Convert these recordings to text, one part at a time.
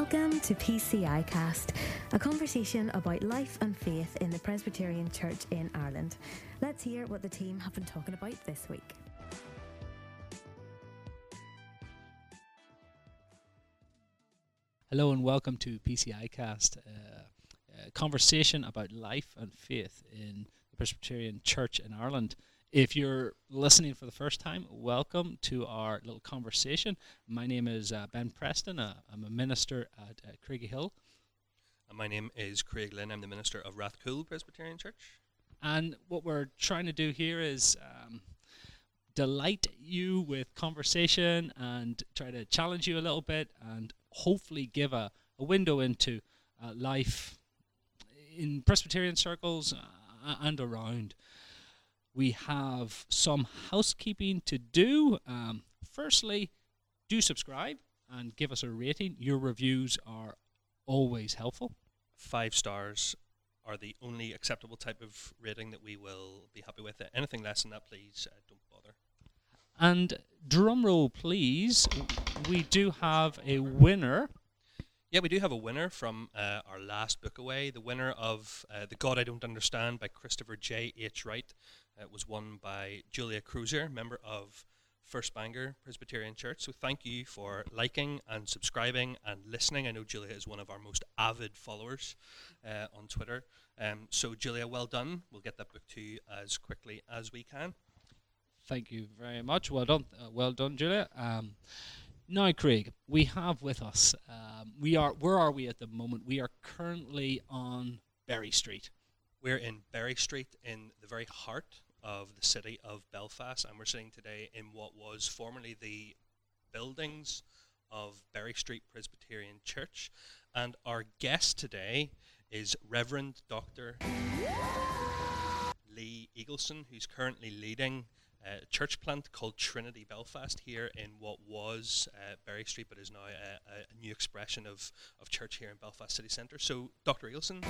Welcome to PCI Cast, a conversation about life and faith in the Presbyterian Church in Ireland. Let's hear what the team have been talking about this week. Hello and welcome to PCI Cast, uh, a conversation about life and faith in the Presbyterian Church in Ireland. If you're listening for the first time, welcome to our little conversation. My name is uh, Ben Preston. Uh, I'm a minister at uh, Craigie And my name is Craig Lynn. I'm the minister of Rathcoole Presbyterian Church. And what we're trying to do here is um, delight you with conversation and try to challenge you a little bit and hopefully give a, a window into uh, life in Presbyterian circles uh, and around we have some housekeeping to do. Um, firstly, do subscribe and give us a rating. Your reviews are always helpful. Five stars are the only acceptable type of rating that we will be happy with. Anything less than that, please uh, don't bother. And drum roll, please. We do have a winner. Yeah, we do have a winner from uh, our last book away. The winner of uh, The God I Don't Understand by Christopher J. H. Wright uh, was won by Julia Cruiser, member of First Bangor Presbyterian Church. So thank you for liking and subscribing and listening. I know Julia is one of our most avid followers uh, on Twitter. Um, so, Julia, well done. We'll get that book to you as quickly as we can. Thank you very much. Well done. Uh, well done, Julia. Um, now, Craig, we have with us. Um, we are. Where are we at the moment? We are currently on Berry Street. We're in Berry Street in the very heart of the city of Belfast, and we're sitting today in what was formerly the buildings of Berry Street Presbyterian Church. And our guest today is Reverend Dr. Lee Eagleson, who's currently leading a church plant called Trinity Belfast here in what was uh, Berry Street, but is now a, a, new expression of, of church here in Belfast City Centre. So, Dr. Eagleson,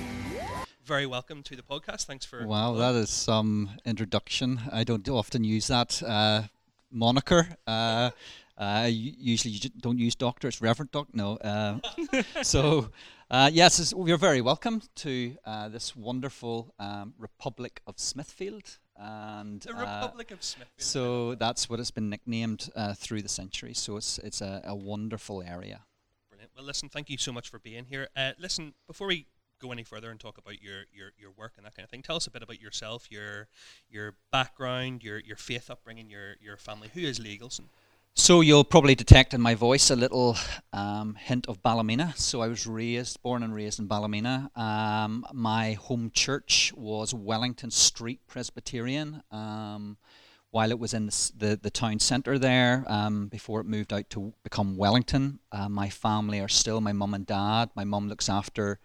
very welcome to the podcast. Thanks for. Wow, that is some introduction. I don't often use that uh, moniker. Uh, uh, usually you don't use doctor, it's Reverend Doc. No. Uh, so, uh, yes, you're very welcome to uh, this wonderful um, Republic of Smithfield. And the uh, Republic of Smithfield. So that's what it's been nicknamed uh, through the centuries. So it's it's a, a, wonderful area. Brilliant. Well, listen, thank you so much for being here. listen, before we go any further and talk about your, your, your work and that kind of thing, tell us a bit about yourself, your your background, your your faith upbringing, your your family. Who is Lee Eagleson? So you'll probably detect in my voice a little um, hint of Ballymena. So I was raised, born and raised in Ballymena. Um, my home church was Wellington Street Presbyterian. Um, while it was in the, the, the town centre there, um, before it moved out to become Wellington, uh, my family are still my mum and dad. My mum looks after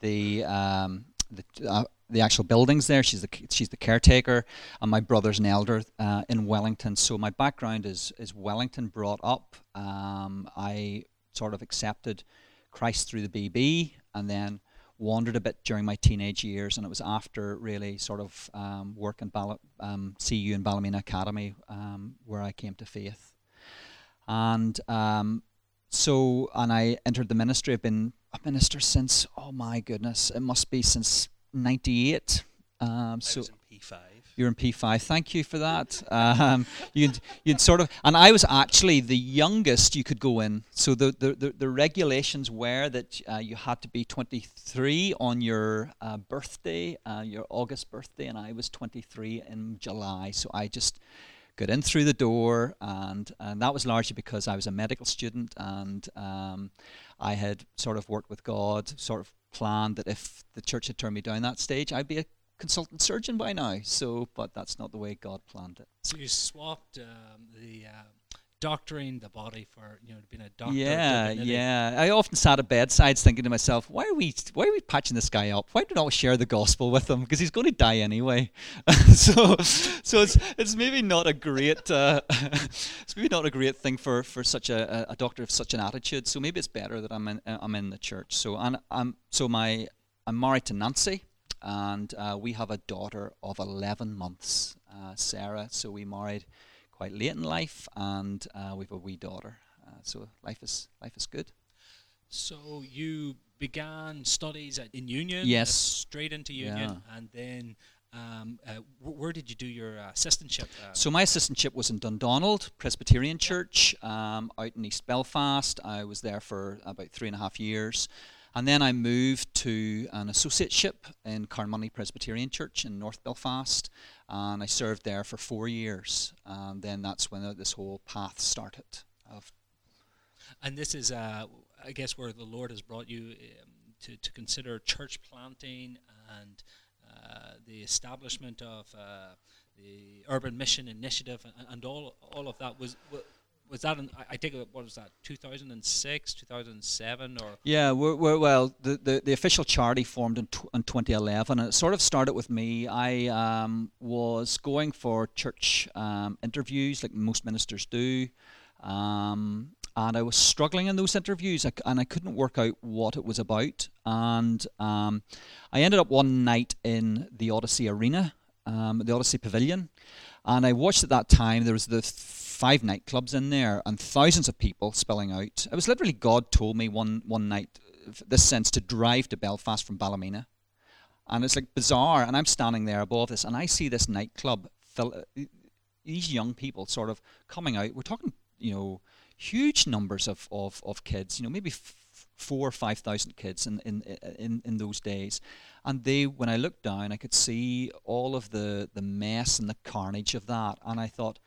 the um, the, uh, the actual buildings there. She's the she's the caretaker, and my brother's an elder uh, in Wellington. So my background is is Wellington. Brought up, um, I sort of accepted Christ through the BB, and then wandered a bit during my teenage years. And it was after really sort of um, work in Ball- um, CU and Ballymena Academy um, where I came to faith. And um, so, and I entered the ministry. I've been a minister since, oh my goodness, it must be since 98. Um, so P5. You're in P5. Thank you for that. Um, you'd, you'd sort of, and I was actually the youngest you could go in. So the, the, the, the regulations were that uh, you had to be 23 on your uh, birthday, uh, your August birthday, and I was 23 in July. So I just got in through the door, and, and that was largely because I was a medical student and um, I had sort of worked with God, sort of planned that if the church had turned me down that stage, I'd be a consultant surgeon by now. So, but that's not the way God planned it. So you swapped um, the uh, doctoring the body for you know being a doctor. Yeah, yeah. I often sat at bedsides thinking to myself, why are we why are we patching this guy up? Why do not we share the gospel with him? Because he's going to die anyway. so, so it's it's maybe not a great uh, it's maybe not a great thing for for such a, a doctor of such an attitude. So maybe it's better that I'm in I'm in the church. So and I'm so my I'm married to Nancy. And uh, we have a daughter of 11 months, uh, Sarah. So we married quite late in life, and uh, we've a wee daughter. Uh, so life is life is good. So you began studies at, in Union. Yes. Straight into Union, and then um, uh, wh- where did you do your uh, assistantship? Uh, So my assistantship was in Dundonald Presbyterian Church um, out in East Belfast. I was there for about three and a half years. And then I moved to an associateship in Carnmoney Presbyterian Church in North Belfast. And I served there for four years. And then that's when this whole path started of and this is, uh, I guess, where the Lord has brought you um, to, to consider church planting and uh, the establishment of uh, the Urban Mission Initiative and, and all all of that. Was wa- was that? In, I- think what was that? 2006, 2007, or Yeah, we're, we're, well, the, the, the official charity formed in, tw- in 2011, and it sort of started with me. I um, was going for church um, interviews, like most ministers do, um, and I was struggling in those interviews, and I couldn't work out what it was about. And um, I ended up one night in the Odyssey Arena, um, the Odyssey Pavilion, and I watched at that time. There was the five nightclubs in there and thousands of people spilling out. It was literally God told me one one night, uh, this sense to drive to Belfast from Ballymena, and it's like bizarre. And I'm standing there above this, and I see this nightclub fill. uh, These young people sort of coming out. We're talking, you know, huge numbers of, of, of kids. You know, maybe f- four or five thousand kids in, in in in those days, and they when I looked down, I could see all of the the mess and the carnage of that, and I thought,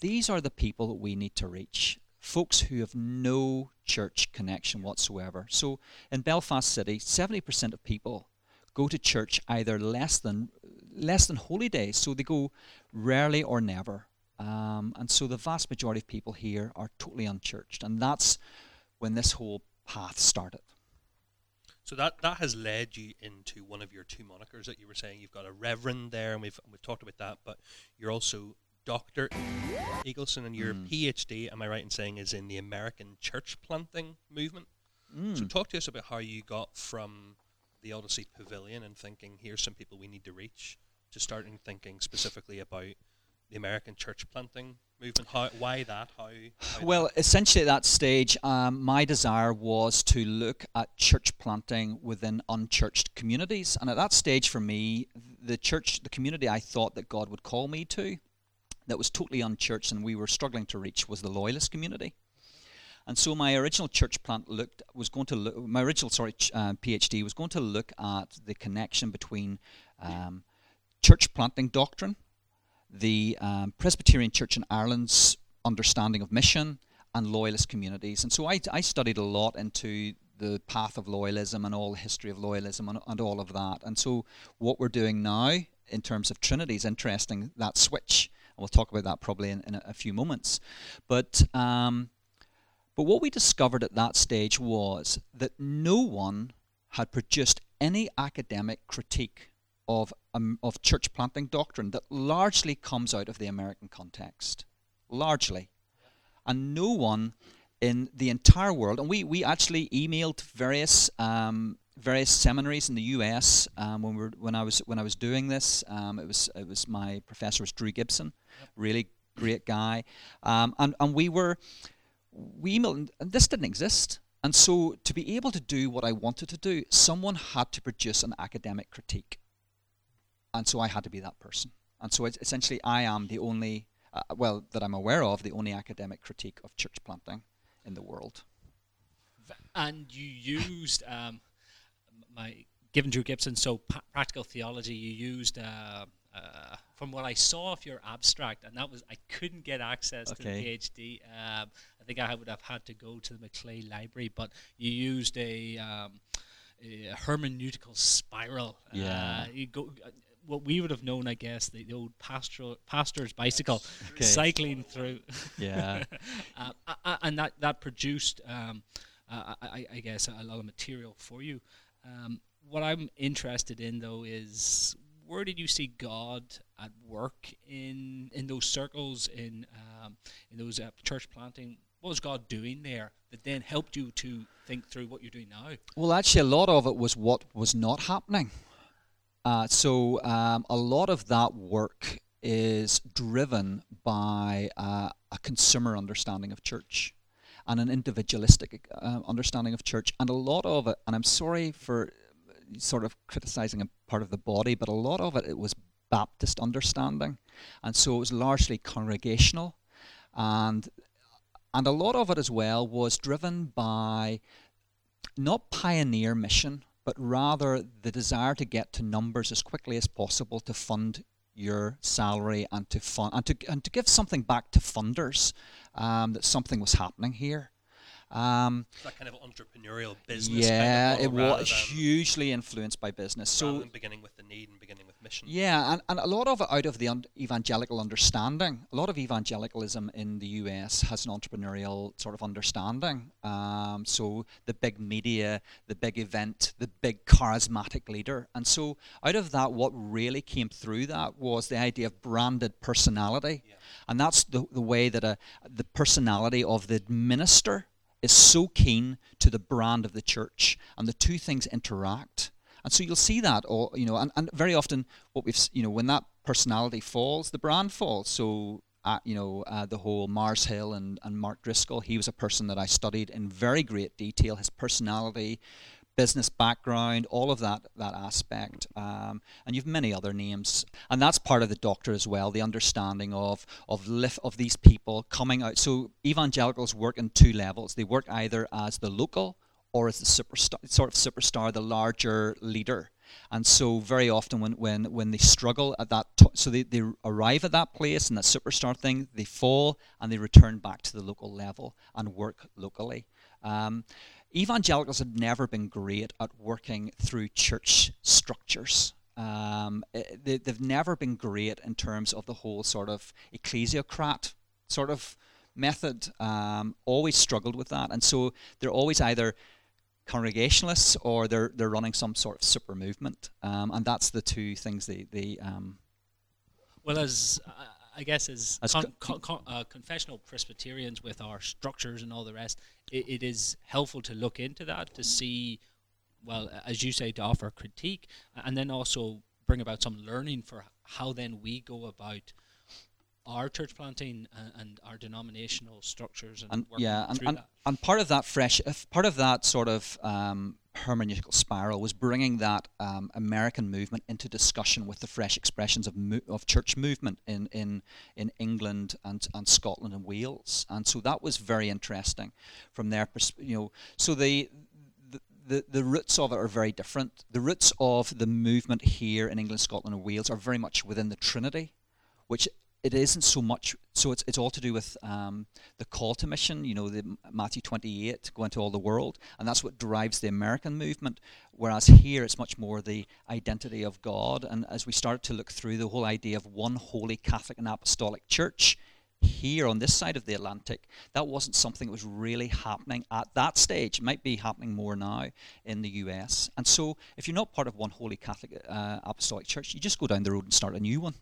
these are the people that we need to reach. Folks who have no church connection whatsoever. So in Belfast City, seventy percent of people go to church either less than less than holy days, so they go rarely or never. Um, and so the vast majority of people here are totally unchurched, and that's when this whole path started. So that that has led you into one of your two monikers that you were saying. You've got a reverend there, and we've we've talked about that. But you're also Doctor Eagleson, and your Mm. PhD, am I right in saying, is in the American church planting movement? Mm. So talk to us about how you got from the Odyssey Pavilion and thinking, here's some people we need to reach, to starting thinking specifically about the American church planting movement. How, why that? How? how Well, that? essentially, at that stage, um, my desire was to look at church planting within unchurched communities. And at that stage, for me, the church, the community I thought that God would call me to, that was totally unchurched and we were struggling to reach, was the loyalist community. And so my original church plant looked was going to look. My original sorry ch- uh, PhD was going to look at the connection between um, church planting doctrine the um, Presbyterian Church in Ireland's understanding of mission and loyalist communities. And so I, I studied a lot into the path of loyalism and all the history of loyalism and, and all of that. And so what we're doing now in terms of Trinity is interesting, that switch. We'll talk about that probably in, in a, a few moments. But, um, but what we discovered at that stage was that no one had produced any academic critique of, um, of church planting doctrine that largely comes out of the American context. Largely. And no one in the entire world, and we, we actually emailed various um, various seminaries in the U.S. Um, when we were, when I was when I was doing this. Um, it was it was my professor was Drew Gibson, really great guy, um, and and we were we emailed, and this didn't exist. And so, to be able to do what I wanted to do, someone had to produce an academic critique. And so, I had to be that person. And so, it's essentially, I am the only, uh, well, that I'm aware of, the only academic critique of church planting in the world. and you used um, my given Drew Gibson so pa- practical theology. You used uh, uh, from what I saw of your abstract, and that was I couldn't get access to the PhD. Um, I think I would have had to go to the McClay Library, but you used a, um, a hermeneutical spiral. Yeah. Uh, you go. uh, What we would have known, I guess, the, the old pastoral pastor's bicycle, Okay. cycling through. Yeah. uh, a- and that that produced, um, uh, I- I guess, a lot of material for you. Um, what I'm interested in, though, is where did you see God at work in in those circles in um, in those uh, church planting? What was God doing there that then helped you to think through what you're doing now? Well, actually, a lot of it was what was not happening. Uh, so, um, a lot of that work is driven by uh, a consumer understanding of church. And an individualistic uh, understanding of church. And a lot of it, and I'm sorry for sort of criticizing a part of the body, but a lot of it, it was Baptist understanding. And so it was largely congregational. And, and a lot of it as well was driven by not pioneer mission, but rather the desire to get to numbers as quickly as possible to fund your salary and to fund and to and to give something back to funders um, that something was happening here. Um, that kind of entrepreneurial business. Yeah, kind of it was hugely influenced by business. So beginning with the need and beginning with mission. Yeah, and, and a lot of it out of the un- evangelical understanding. A lot of evangelicalism in the U.S. has an entrepreneurial sort of understanding. Um, so the big media, the big event, the big charismatic leader, and so out of that, what really came through that was the idea of branded personality, yeah. and that's the the way that a the personality of the minister is so keen to the brand of the church, and the two things interact. And so you'll see that, or you know, and, and very often what we've, you know, when that personality falls, the brand falls. So uh, you know, uh, the whole Mars Hill and, and Mark Driscoll, he was a person that I studied in very great detail. His personality, business background, all of that that aspect, um, and you've many other names, and that's part of the doctor as well. The understanding of of lift of these people coming out. So evangelicals work in two levels. They work either as the local or as the superstar, sort of superstar, the larger leader. And so very often when, when, when they struggle at that, t- so they, they arrive at that place and that superstar thing, they fall and they return back to the local level and work locally. Um, evangelicals have never been great at working through church structures. Um, eh, they, have never been great in terms of the whole sort of ecclesiocrat sort of method. Um, always struggled with that, and so they're always either congregationalists or they're they're running some sort of super movement, um, and that's the two things they they. Um, well, as uh, I guess as, as con- con- con- uh, confessional Presbyterians with our structures and all the rest, it, it is helpful to look into that to see, well, as you say, to offer critique and then also bring about some learning for how then we go about our church planting and, and our denominational structures and, and yeah, and, and, and, part of that fresh, part of that sort of um, hermeneutical spiral was bringing that um, American movement into discussion with the fresh expressions of mo- of church movement in in in England and and Scotland and Wales, and so that was very interesting from their perspective. you know so the the, the roots of it are very different. The roots of the movement here in England, Scotland, and Wales are very much within the Trinity, which it isn't so much so it's, it's all to do with um, the call to mission you know the matthew 28 go into all the world. And that's what drives the american movement. Whereas here it's much more the identity of god. And as we started to look through the whole idea of one holy catholic and apostolic church here on this side of the atlantic that wasn't something that was really happening at that stage. It might be happening more now in the us and so if you're not part of one holy catholic uh, apostolic church you just go down the road and start a new one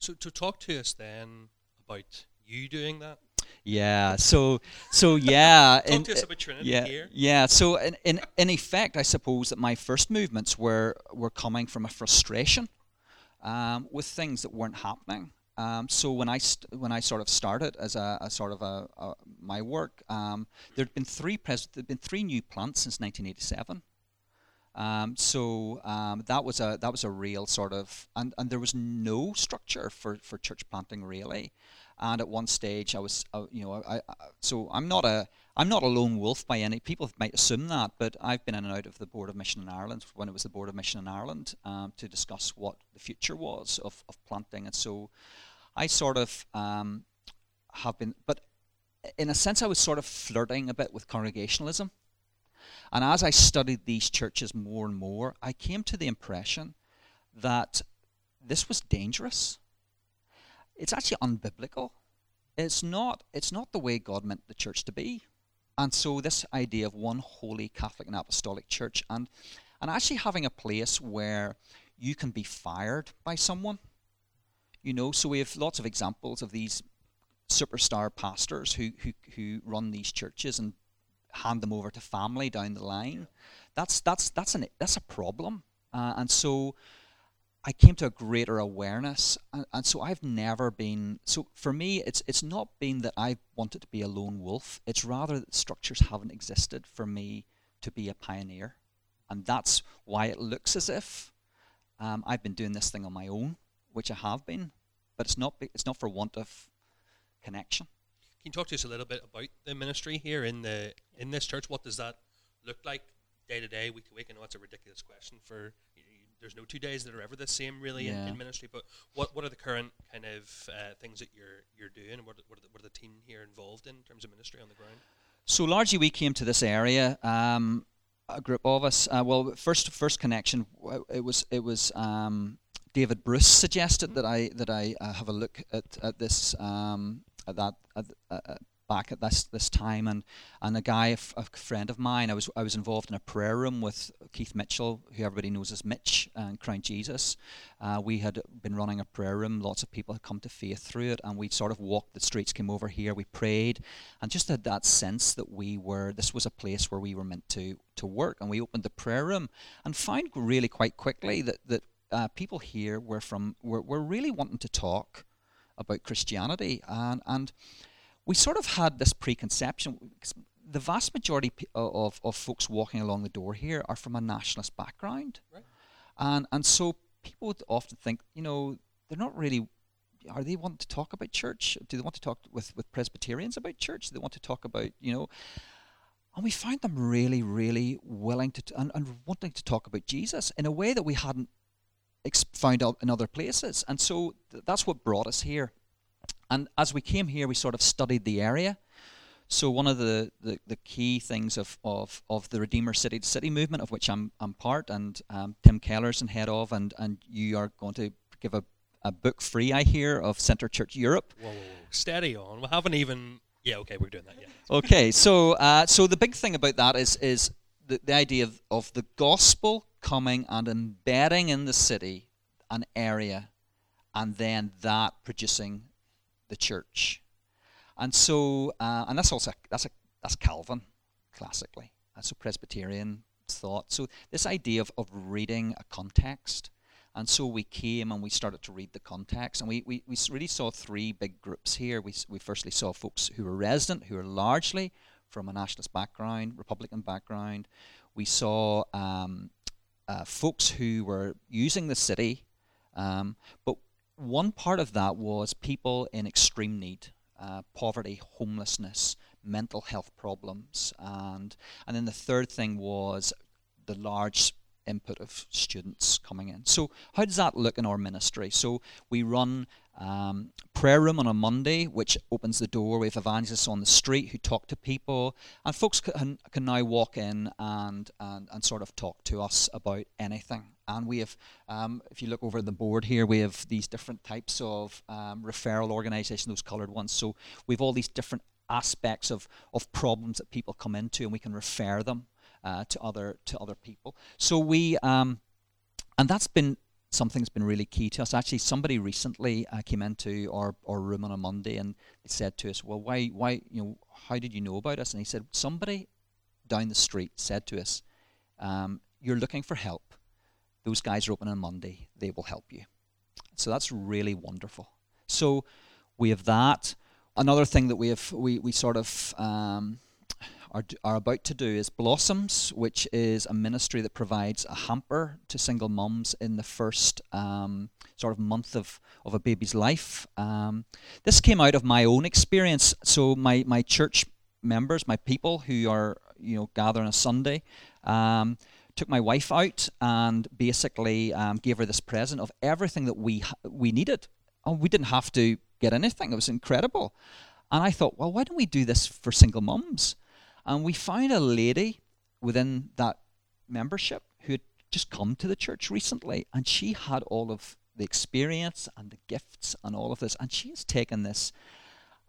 so to talk to us then about you doing that. Yeah. So so yeah. talk in, to us about Trinity yeah, here. Yeah. So in, in in effect, I suppose that my first movements were were coming from a frustration um, with things that weren't happening. Um, so when I st- when I sort of started as a, a sort of a, a my work, um, there'd been three pres- there'd been three new plants since 1987. Um, so um, that was a that was a real sort of and, and there was no structure for, for church planting really, and at one stage I was uh, you know I, I, so I'm not a I'm not a lone wolf by any people might assume that but I've been in and out of the board of mission in Ireland when it was the board of mission in Ireland um, to discuss what the future was of, of planting. And so I sort of um, have been but in a sense I was sort of flirting a bit with congregationalism and as I studied these churches more and more, I came to the impression that this was dangerous. It's actually unbiblical. It's not, it's not the way God meant the church to be. And so, this idea of one holy Catholic and Apostolic Church and, and actually having a place where you can be fired by someone. You know, so we have lots of examples of these superstar pastors who, who, who run these churches and hand them over to family down the line. That's that's that's an that's a problem. Uh, and so I came to a greater awareness, and, and so I've never been. So for me, it's it's not been that I wanted to be a lone wolf. It's rather that structures haven't existed for me to be a pioneer, and that's why it looks as if um, I've been doing this thing on my own, which I have been, but it's not. It's not for want of connection. Can you talk to us a little bit about the ministry here in the in this church? What does that look like day to day, week to week? I know it's a ridiculous question for there's no two days that are ever the same really yeah. in, in, ministry. But what what are the current kind of uh, things that you're you're doing, and what what are, the, what are the team here involved in, in terms of ministry on the ground? So largely, we came to this area. Um, a group of us. Uh, well, first first connection. It was it was um, David Bruce suggested that I that I uh, have a look at at this um, at that at, uh, back at this this time, and and a guy, a, friend of mine, I was I was involved in a prayer room with Keith Mitchell, who everybody knows as Mitch and Crown Jesus. Uh, we had been running a prayer room. Lots of people had come to faith through it, and we sort of walked the streets, came over here, we prayed, and just had that sense that we were this was a place where we were meant to to work. And we opened the prayer room and found really quite quickly that that uh, people here were from were, were really wanting to talk about Christianity and and we sort of had this preconception. The vast majority of, of folks walking along the door here are from a nationalist background. Right. And, and so people would often think, you know, they're not really are they wanting to talk about church? Do they want to talk with, with Presbyterians about church? Do they want to talk about, you know? And we found them really, really willing to, t- and, and wanting to talk about Jesus in a way that we hadn't found out in other places. And so th- that's what brought us here. And as we came here, we sort of studied the area. So one of the, the, the key things of, of, of the Redeemer City to City movement, of which I'm, I'm part, and um, Tim Keller's head of, and, and you are going to give a, a book free, I hear, of Centre Church Europe. Whoa, whoa, whoa. steady on. We haven't even. Yeah, okay, we're doing that. Yeah. okay, so uh, so the big thing about that is is the, the idea of, of the gospel coming and embedding in the city an area, and then that producing the church. And so, uh, and that's also that's a that's Calvin, classically. That's a Presbyterian thought. So this idea of, of reading a context. And so we came and we started to read the context. And we, we, we really saw three big groups here. We, we firstly saw folks who were resident, who are largely from a nationalist background, Republican background. We saw um, uh, folks who were using the city, um, but one part of that was people in extreme need, uh, poverty, homelessness, mental health problems, and and then the third thing was the large input of students coming in. So how does that look in our ministry? So we run um, prayer room on a Monday, which opens the door. We have evangelists on the street who talk to people, and folks can, can now walk in and, and, and sort of talk to us about anything. And we have, um, if you look over the board here, we have these different types of um, referral organisations, those coloured ones. So we have all these different aspects of, of problems that people come into, and we can refer them uh, to other to other people. So we, um, and that's been something that's been really key to us. Actually, somebody recently uh, came into our, our room on a Monday and said to us, "Well, why, why, you know, how did you know about us?" And he said, "Somebody down the street said to us, um, you're looking for help. Those guys are open on Monday. They will help you." So that's really wonderful. So we have that. Another thing that we have, we, we sort of um, are, are about to do is Blossoms, which is a ministry that provides a hamper to single mums in the first um, sort of month of, of a baby's life. Um, this came out of my own experience. So my, my church members, my people who are you know gather on a Sunday, um, took my wife out and basically um, gave her this present of everything that we we needed. And we didn't have to get anything. It was incredible. And I thought, well, why don't we do this for single mums? And we found a lady within that membership who had just come to the church recently, and she had all of the experience and the gifts and all of this, and she has taken this.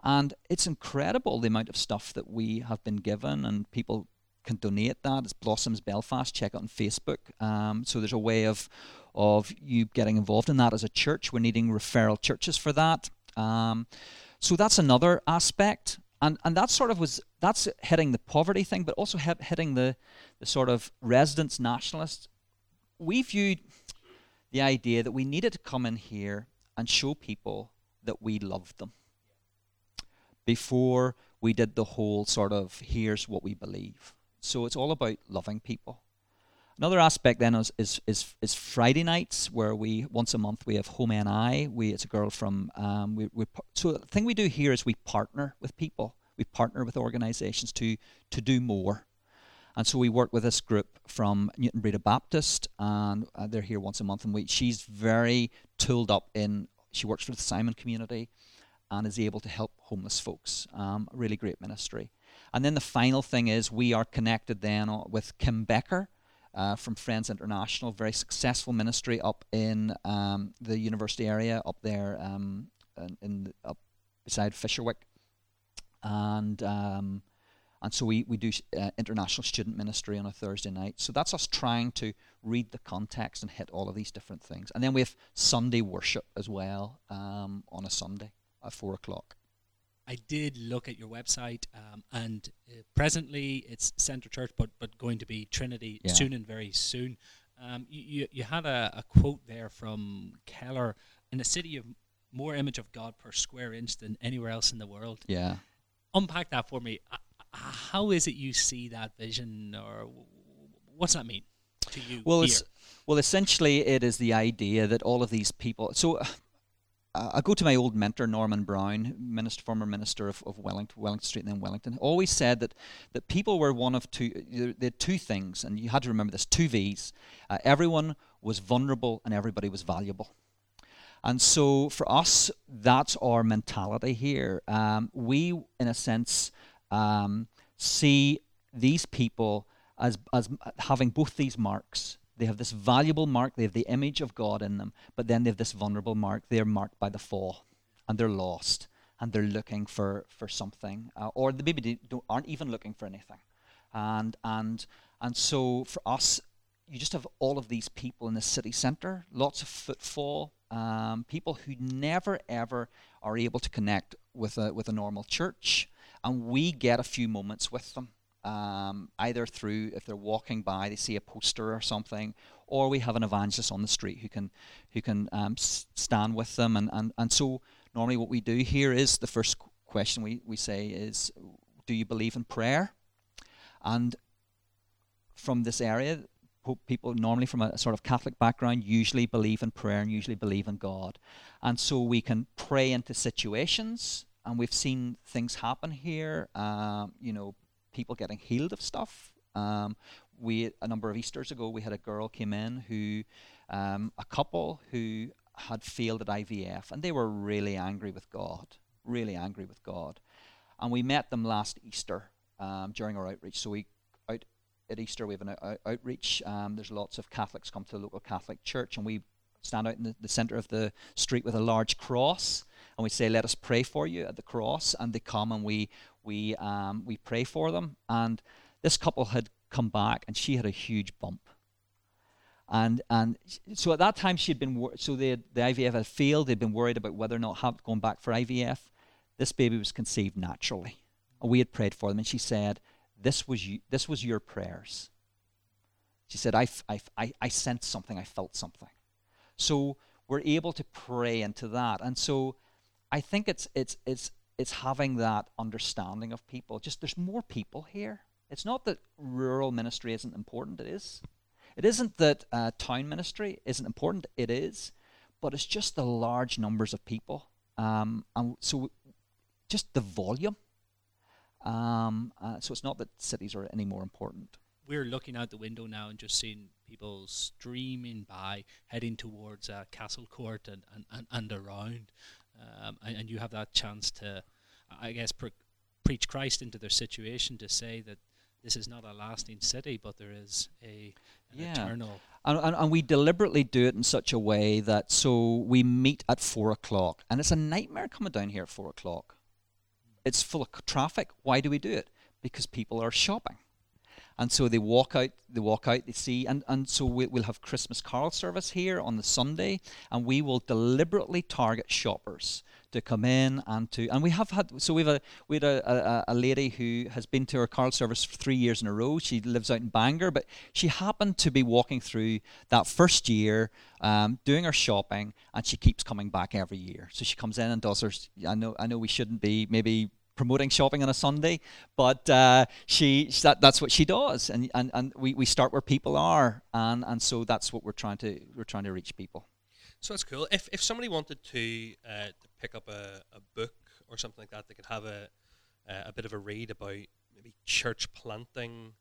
And it's incredible the amount of stuff that we have been given, and people can donate that. It's Blossoms Belfast. Check it on Facebook. Um, so there's a way of of you getting involved in that as a church. We're needing referral churches for that. Um, so that's another aspect and and that sort of was that's hitting the poverty thing, but also hitting the the sort of residents nationalists. We viewed the idea that we needed to come in here and show people that we loved them before we did the whole sort of here's what we believe. So it's all about loving people. Another aspect then is, is, is, is, Friday nights where we once a month we have Home NI. We it's a girl from um, we, we so the thing we do here is we partner with people. We partner with organisations to to do more. And so we work with this group from Newtownbreda Baptist, and uh, they're here once a month. And we, she's very tooled up in. She works for the Simon community, and is able to help homeless folks. Um, really great ministry. And then the final thing is we are connected then with Kim Becker uh, from Friends International, very successful ministry up in um, the university area up there um, in, in up beside Fisherwick, and um, and so we we do uh, international student ministry on a Thursday night. So that's us trying to read the context and hit all of these different things, and then we have Sunday worship as well um, on a Sunday at four o'clock. I did look at your website, um, and uh, presently it's Centre Church, but but going to be Trinity yeah. soon and very soon. Um, you, you had a, a quote there from Keller in a city of more image of God per square inch than anywhere else in the world. Yeah. Unpack that for me. Uh, uh, how is it you see that vision, or what's that mean to you? Well, well, essentially, it is the idea that all of these people. So, uh, I go to my old mentor Norman Brown, minister, former minister of, of Wellington, Wellington Street, and then Wellington. Always said that that people were one of two. They had two things, and you had to remember this: two V's. Uh, everyone was vulnerable, and everybody was valuable. And so, for us, that's our mentality here. Um, we, in a sense, um, see these people as as having both these marks they have this valuable mark, they have the image of God in them, but then they have this vulnerable mark. They're marked by the fall and they're lost and they're looking for, for something, uh, or the maybe aren't even looking for anything. And, and, and so for us, you just have all of these people in the city centre, lots of footfall, um, people who never ever are able to connect with a, with a normal church. And we get a few moments with them um, either through if they're walking by, they see a poster or something, or we have an evangelist on the street who can who can um, s- stand with them. And, and, and so normally what we do here is the first question we, we say is, do you believe in prayer? And from this area, people normally from a sort of Catholic background usually believe in prayer and usually believe in God. And so we can pray into situations, and we've seen things happen here. Um, you know, people getting healed of stuff. Um, we a number of Easter's ago, we had a girl came in who, um, a couple who had failed at IVF, and they were really angry with God, really angry with God. And we met them last Easter um, during our outreach. So we at Easter we have an out- outreach. Um, there's lots of Catholics come to the local Catholic church, and we stand out in the, the center of the street with a large cross and we say, "Let us pray for you" at the cross, and they come and we we um, we pray for them. And this couple had come back, and she had a huge bump. And and so at that time she had been wor- so the the IVF had failed. They'd been worried about whether or not have, going back for IVF. This baby was conceived naturally, we had prayed for them. And she said, "This was you. This was your prayers." She said, "I I I, I sensed something. I felt something." So we're able to pray into that, and so I think it's it's it's it's having that understanding of people. Just there's more people here. It's not that rural ministry isn't important. It is. It isn't that uh, town ministry isn't important. It is, but it's just the large numbers of people. Um, and so, just the volume. Um, uh, so it's not that cities are any more important. We're looking out the window now and just seeing people streaming by, heading towards uh, Castle Court and, and, and, and around um, and, and, you have that chance to, I guess, pre- preach Christ into their situation to say that this is not a lasting city, but there is a yeah. eternal. And, and, and, we deliberately do it in such a way that so we meet at four o'clock, and it's a nightmare coming down here at four o'clock. It's full of traffic. Why do we do it? Because people are shopping. And so they walk out, they walk out, they see, and, and so we, we'll have Christmas carol service here on the Sunday, and we will deliberately target shoppers to come in and to and we have had so we've a we had a, a, a, lady who has been to our carol service for three years in a row. She lives out in Bangor, but she happened to be walking through that first year, um, doing her shopping, and she keeps coming back every year. So she comes in and does her. I know I know we shouldn't be maybe promoting shopping on a Sunday, but uh, she that, that's what she does, and, and and we, we start where people are, and and so that's what we're trying to we're trying to reach people. So that's cool. If if somebody wanted to uh, to pick up a, a book or something like that, they could have a a bit of a read about maybe church planting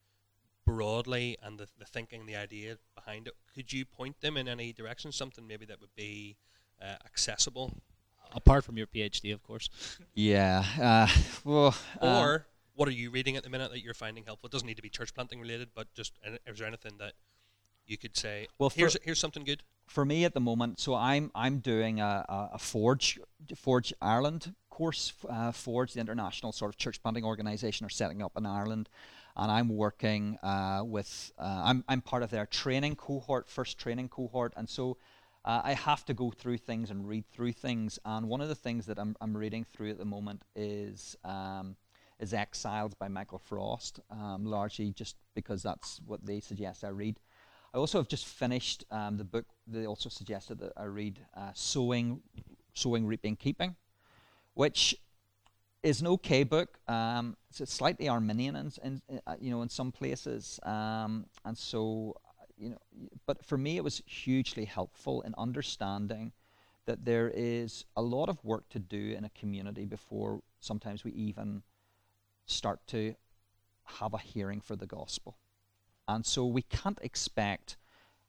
broadly and the, the thinking, the idea behind it. Could you point them in any direction? Something maybe that would be uh, accessible apart from your PhD, of course. Yeah. Uh, well, uh, or what are you reading at the minute that you're finding helpful? It doesn't need to be church planting related, but just is there anything that you could say? Well, here's here's something good. For me at the moment, so I'm I'm doing a, a, a Forge Forge Ireland course. Uh, Forge, the international sort of church planting organisation, are setting up in Ireland and I'm working uh, with, uh, I'm, I'm part of their training cohort, first training cohort, and so uh, I have to go through things and read through things. And one of the things that I'm, I'm reading through at the moment is um, is Exiles by Michael Frost, um, largely just because that's what they suggest I read. I also have just finished um, the book. They also suggested that I read uh, Sowing, Sowing, Reaping, Keeping, which is an okay book. Um, it's slightly Arminian in, in, uh, you know in some places, um, and so you know, but for me, it was hugely helpful in understanding that there is a lot of work to do in a community before sometimes we even start to have a hearing for the gospel. And so we can't expect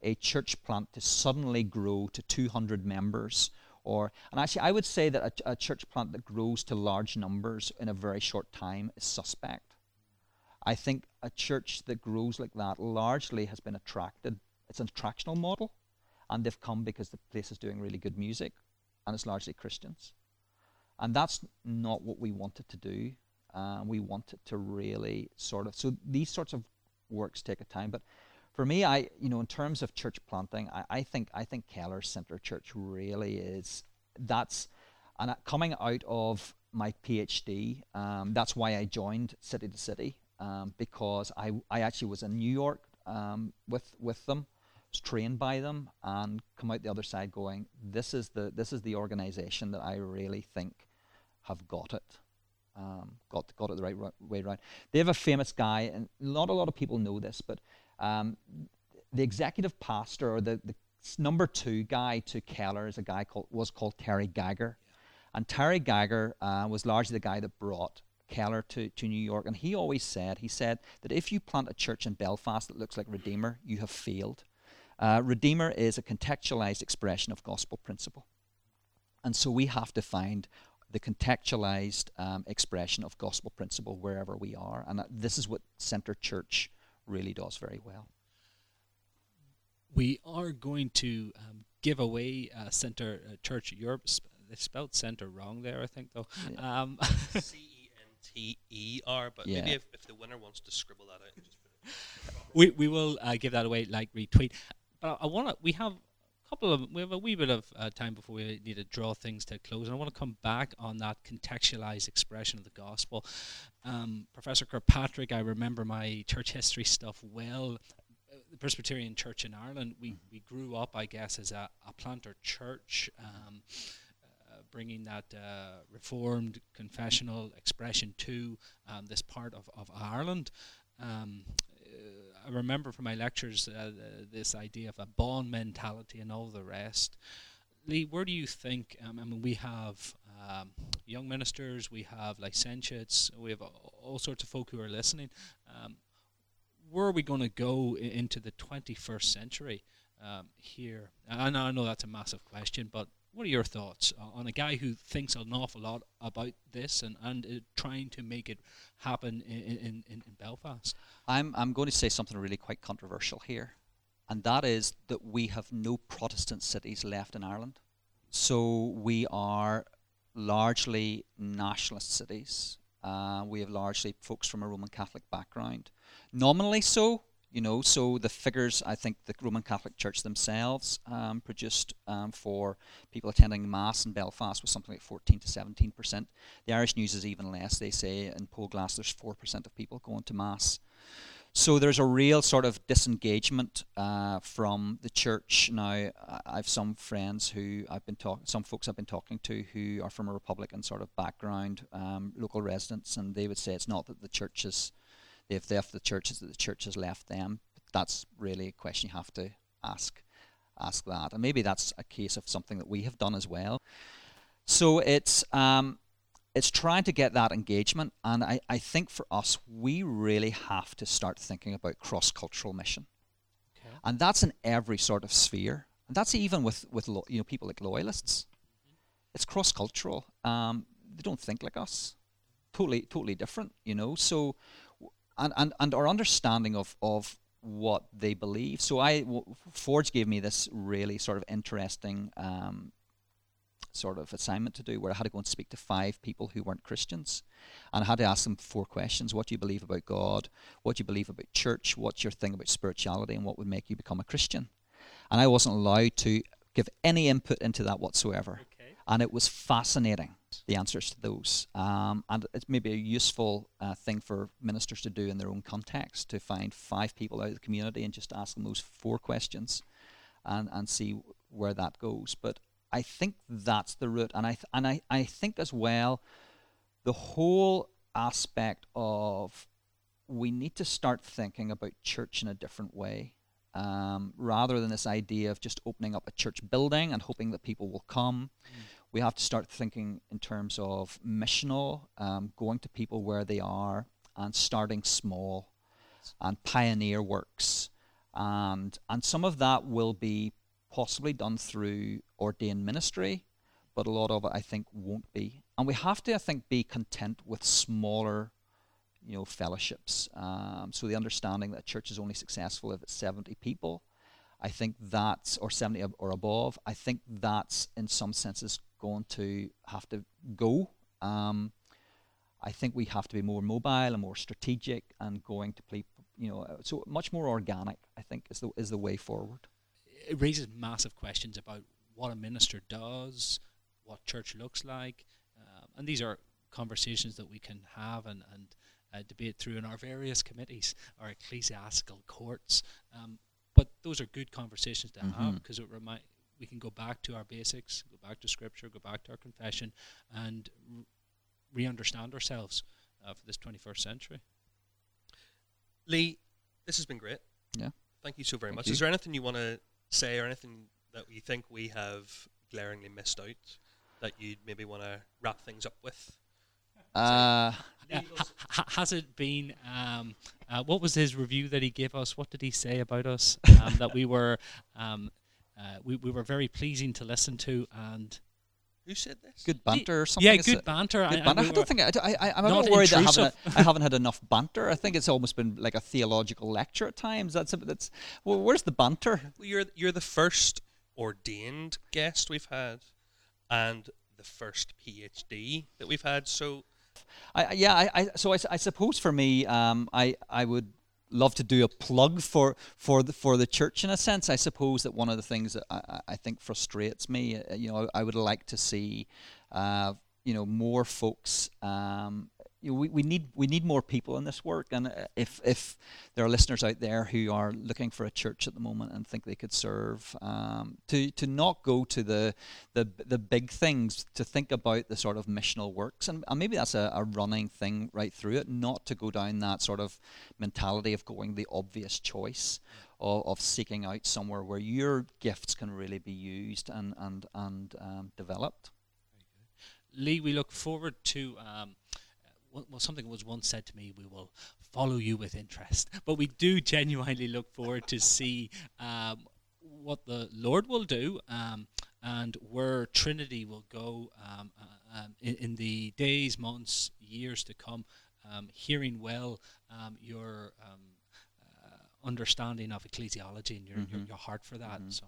a church plant to suddenly grow to 200 members or and actually I would say that a, a church plant that grows to large numbers in a very short time is suspect. I think a church that grows like that largely has been attracted. It's an attractional model, and they've come because the place is doing really good music, and it's largely Christians. And that's not what we wanted to do. Uh, we wanted to really sort of so these sorts of works take a time, but for me, I you know in terms of church planting, I, I think I think Keller Center Church really is that's and coming out of my PhD, um, that's why I joined City to City um, because I, I actually was in New York um, with with them, was trained by them, and come out the other side going, this is the this is the organization that I really think have got it, um, got got it the right way around. They have a famous guy, and not a lot of people know this, but um, the executive pastor or the, the number two guy to Keller is a guy called was called Terry Gyger. And Terry Gyger uh, was largely the guy that brought Keller to, to New York, and he always said, he said that if you plant a church in Belfast that looks like Redeemer, you have failed. Uh, Redeemer is a contextualized expression of gospel principle. And so we have to find the contextualized um, expression of gospel principle wherever we are. And this is what Center Church really does very well. We are going to um, give away uh, Center uh, Church Europe. They spelled center wrong there, I think, though. Yeah. Um, T E R, but yeah. maybe if, if the winner wants to scribble that out, we we will uh, give that away, like retweet. But I, I want to. We have a couple of. We have a wee bit of uh, time before we need to draw things to a close, and I want to come back on that contextualized expression of the gospel. Um, Professor Kirkpatrick, I remember my church history stuff well the Presbyterian Church in Ireland, we, we grew up, I guess, as a, a planter church. Um, bringing that uh, reformed confessional expression to um, this part of, of Ireland. Um, uh, I remember from my lectures uh, this idea of a bond mentality and all the rest. Lee, where do you think? Um, I mean, we have um, young ministers, we have licentiates, we have all sorts of folk who are listening. Um, where are we going to go I- into the 21st century um, here? Know, I know that's a massive question, but what are your thoughts on a guy who thinks an awful lot about this and, and uh, trying to make it happen in, in, in, Belfast? I'm, I'm going to say something really quite controversial here, and that is that we have no Protestant cities left in Ireland. So we are largely nationalist cities. Uh, we have largely folks from a Roman Catholic background. Nominally so, you know, so the figures I think the Roman Catholic Church themselves um, produced um, for people attending Mass in Belfast was something like 14 to 17 percent. The Irish News is even less. They say in Poleglass there's 4 percent of people going to Mass. So there's a real sort of disengagement uh, from the church now. I've some friends who I've been talking, some folks I've been talking to who are from a Republican sort of background, um, local residents, and they would say it's not that the church is they've left the church, it's that the church has left them. That's really a question you have to ask, ask that, and maybe that's a case of something that we have done as well. So it's um, it's trying to get that engagement. And I, I think for us, we really have to start thinking about cross cultural mission. Okay. And that's in every sort of sphere. And that's even with, with lo- you know, people like loyalists. Mm-hmm. It's cross cultural. Um, they don't think like us. Totally, totally different, you know. So, and, and, and our understanding of, of what they believe. So I, w- Forge gave me this really sort of interesting um, sort of assignment to do where I had to go and speak to five people who weren't Christians. And I had to ask them four questions What do you believe about God? What do you believe about church? What's your thing about spirituality? And what would make you become a Christian? And I wasn't allowed to give any input into that whatsoever. Okay. And it was fascinating, the answers to those. Um, and it's maybe a useful uh, thing for ministers to do in their own context to find five people out of the community and just ask them those four questions and, and see where that goes. But I think that's the root, and I th- and I, I think as well, the whole aspect of we need to start thinking about church in a different way, um, rather than this idea of just opening up a church building and hoping that people will come. Mm. We have to start thinking in terms of missional, um, going to people where they are and starting small, and pioneer works, and and some of that will be possibly done through ordained ministry, but a lot of it I think won't be. And we have to, I think, be content with smaller, you know, fellowships. Um, so the understanding that church is only successful if it's 70 people, I think that's, or 70 or above, I think that's in some senses going to have to go. Um, I think we have to be more mobile and more strategic and going to play, you know, so much more organic. I think is the is the way forward it raises massive questions about what a minister does, what church looks like, um, and these are conversations that we can have and, and uh, debate through in our various committees, our ecclesiastical courts. Um, but those are good conversations to mm-hmm. have because it remind we can go back to our basics, go back to scripture, go back to our confession, and re-understand ourselves uh, for this 21st century. Lee, this has been great. Yeah. Thank you so very Thank much. You. Is there anything you want to say or anything that you think we have glaringly missed out that you'd maybe want to wrap things up with? Uh, has it been? Um, uh, what was his review that he gave us? What did he say about us? Um, that we were, um, uh, we, we were very pleasing to listen to, and who said this? Good banter or something? Yeah, good banter. Good I, banter. I, I, don't think I, I, I'm not worried that I haven't, I haven't had enough banter. I think it's almost been like a theological lecture at times. That's a, that's well, where's the banter? Well, you're you're the first ordained guest we've had, and the first PhD that we've had. So, I yeah, I, I so I, I suppose for me, um, I I would love to do a plug for for the for the church in a sense. I suppose that one of the things that I, I think frustrates me, uh, you know, I would like to see, uh, you know, more folks um, you know, we, we need we need more people in this work. And uh, if if there are listeners out there who are looking for a church at the moment and think they could serve um, to to not go to the the the big things to think about the sort of missional works. And, and maybe that's a, a running thing right through it not to go down that sort of mentality of going the obvious choice of, seeking out somewhere where your gifts can really be used and and and um, developed. Lee we look forward to um, well, something was once said to me, we will follow you with interest. But we do genuinely look forward to see um, what the Lord will do um, and where Trinity will go um, uh, um, in, in, the days, months, years to come. Um, hearing well um, your uh, understanding of ecclesiology and your, mm-hmm. your, your, heart for that. Mm-hmm. So.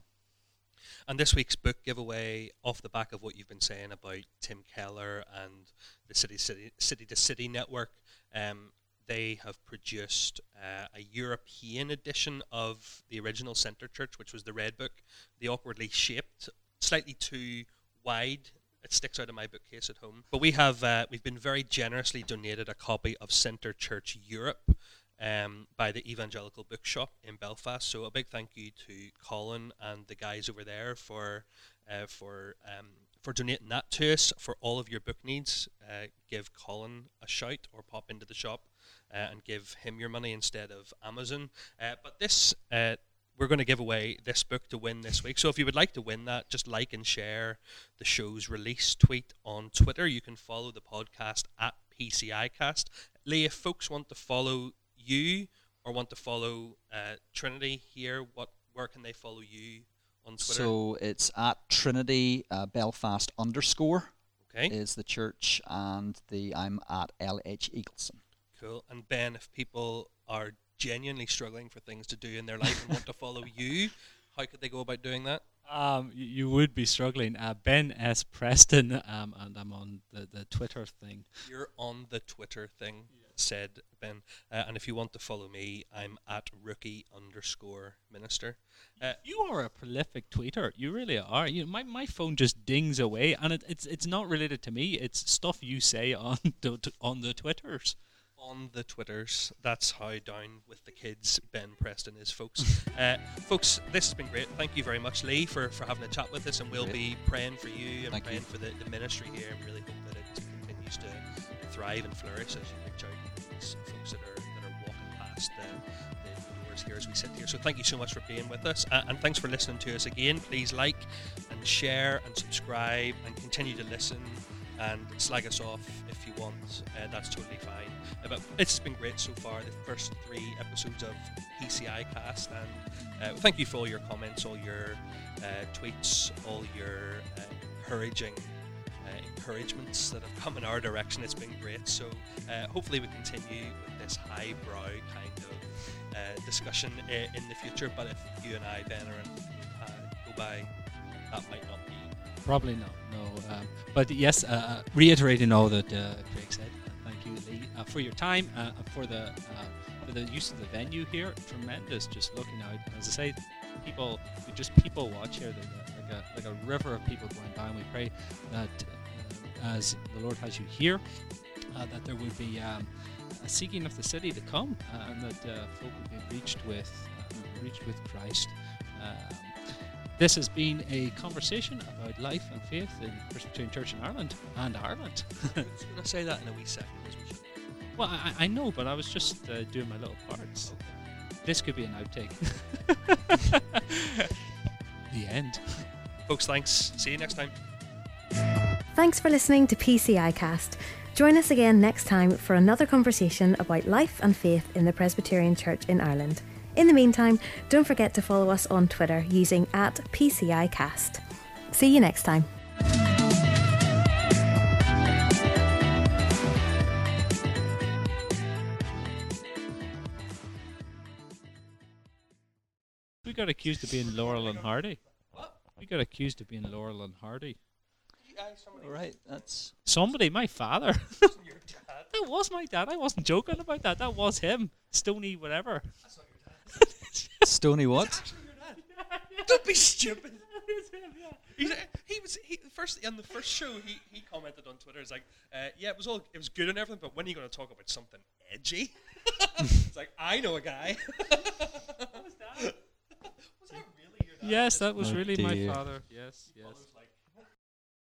And this week's book giveaway, off the back of what you've been saying about Tim Keller and the City City City to City network, um, they have produced uh, a European edition of the original Centre Church, which was the Red Book, the awkwardly shaped, slightly too wide. It sticks out of my bookcase at home. But we have uh, we've been very generously donated a copy of Centre Church Europe um, by the Evangelical Bookshop in Belfast. So a big thank you to Colin and the guys over there for uh, for um, for donating that to us for all of your book needs. Uh, give Colin a shout or pop into the shop uh, and give him your money instead of Amazon. Uh, but this uh, we're going to give away this book to win this week. So if you would like to win that, just like and share the show's release tweet on Twitter. You can follow the podcast at PCIcast. Lee, if folks want to follow you or want to follow uh, Trinity here, what where can they follow you on Twitter? So it's at Trinity uh, Belfast underscore okay, is the church, and the I'm at LH Eagleson. cool. And Ben, if people are genuinely struggling for things to do in their life and want to follow you, how could they go about doing that? Um, you, you would be struggling. Uh, ben S. Preston, um, and I'm on the, the Twitter thing. You're on the Twitter thing, said Ben. Uh, and if you want to follow me, I'm at rookie underscore minister. Uh, You are a prolific tweeter. You really are. You, my, my phone just dings away, and it, it's it's not related to me. It's stuff you say on the, t- on the Twitters. on the Twitters. That's how down with the kids Ben Preston is, folks. uh, folks, this has been great. Thank you very much, Lee, for, for having a chat with us, and we'll Great. be praying for you and Thank praying you. for the, the ministry here, and really hope that it continues to thrive and flourish as you reach out we sit here. So thank you so much for being with us, uh, and thanks for listening to us again. Please like and share and subscribe and continue to listen and slag us off if you want. Uh, that's totally fine. Uh, but it's been great so far. The first three episodes of PCI Cast, and uh, thank you for all your comments, all your uh, tweets, all your uh, encouraging. Uh, encouragements that have come in our direction. It's been great. So uh, hopefully we continue with this highbrow kind of uh, discussion uh, in the future. But if you and I, Ben, are in, uh, go by, that might not be Probably not. No. Um, but yes, uh, reiterating all that Craig said. Thank you, Lee, for your time, for the for the use of the venue here. Tremendous. Just looking out, as I say, people, just people watch here. Like a like a river of people going by, and we pray that uh, as the Lord has you here, uh, that there would be um, a seeking of the city to come, uh, and that uh, folk would be reached with uh, reached with Christ. Um, this has been a conversation about life and faith in Presbyterian Church in Ireland and Ireland. I was going to say that in a wee second. as we should. well, I, I know, but I was just uh, doing my little parts. This could be an outtake. the end. Folks, thanks. See you next time. Thanks for listening to PCI Cast. Join us again next time for another conversation about life and faith in the Presbyterian Church in Ireland. In the meantime, don't forget to follow us on Twitter using at PCI Cast. See you next time. We got accused of being Laurel and Hardy. We got accused of being Laurel and Hardy. All right, that's Somebody, my father. Your dad. that was my dad. I wasn't joking about that. That was him. Stony, whatever. That's not your dad. Stony. What? Don't be stupid. He's, he was he first on the first show. He, he commented on Twitter. It's like, uh, yeah, it was all it was good and everything, but when are you going to talk about something edgy? it's like I know a guy. What was that? Was that really your dad? Yes, that was Oh really my father. Yes, yes.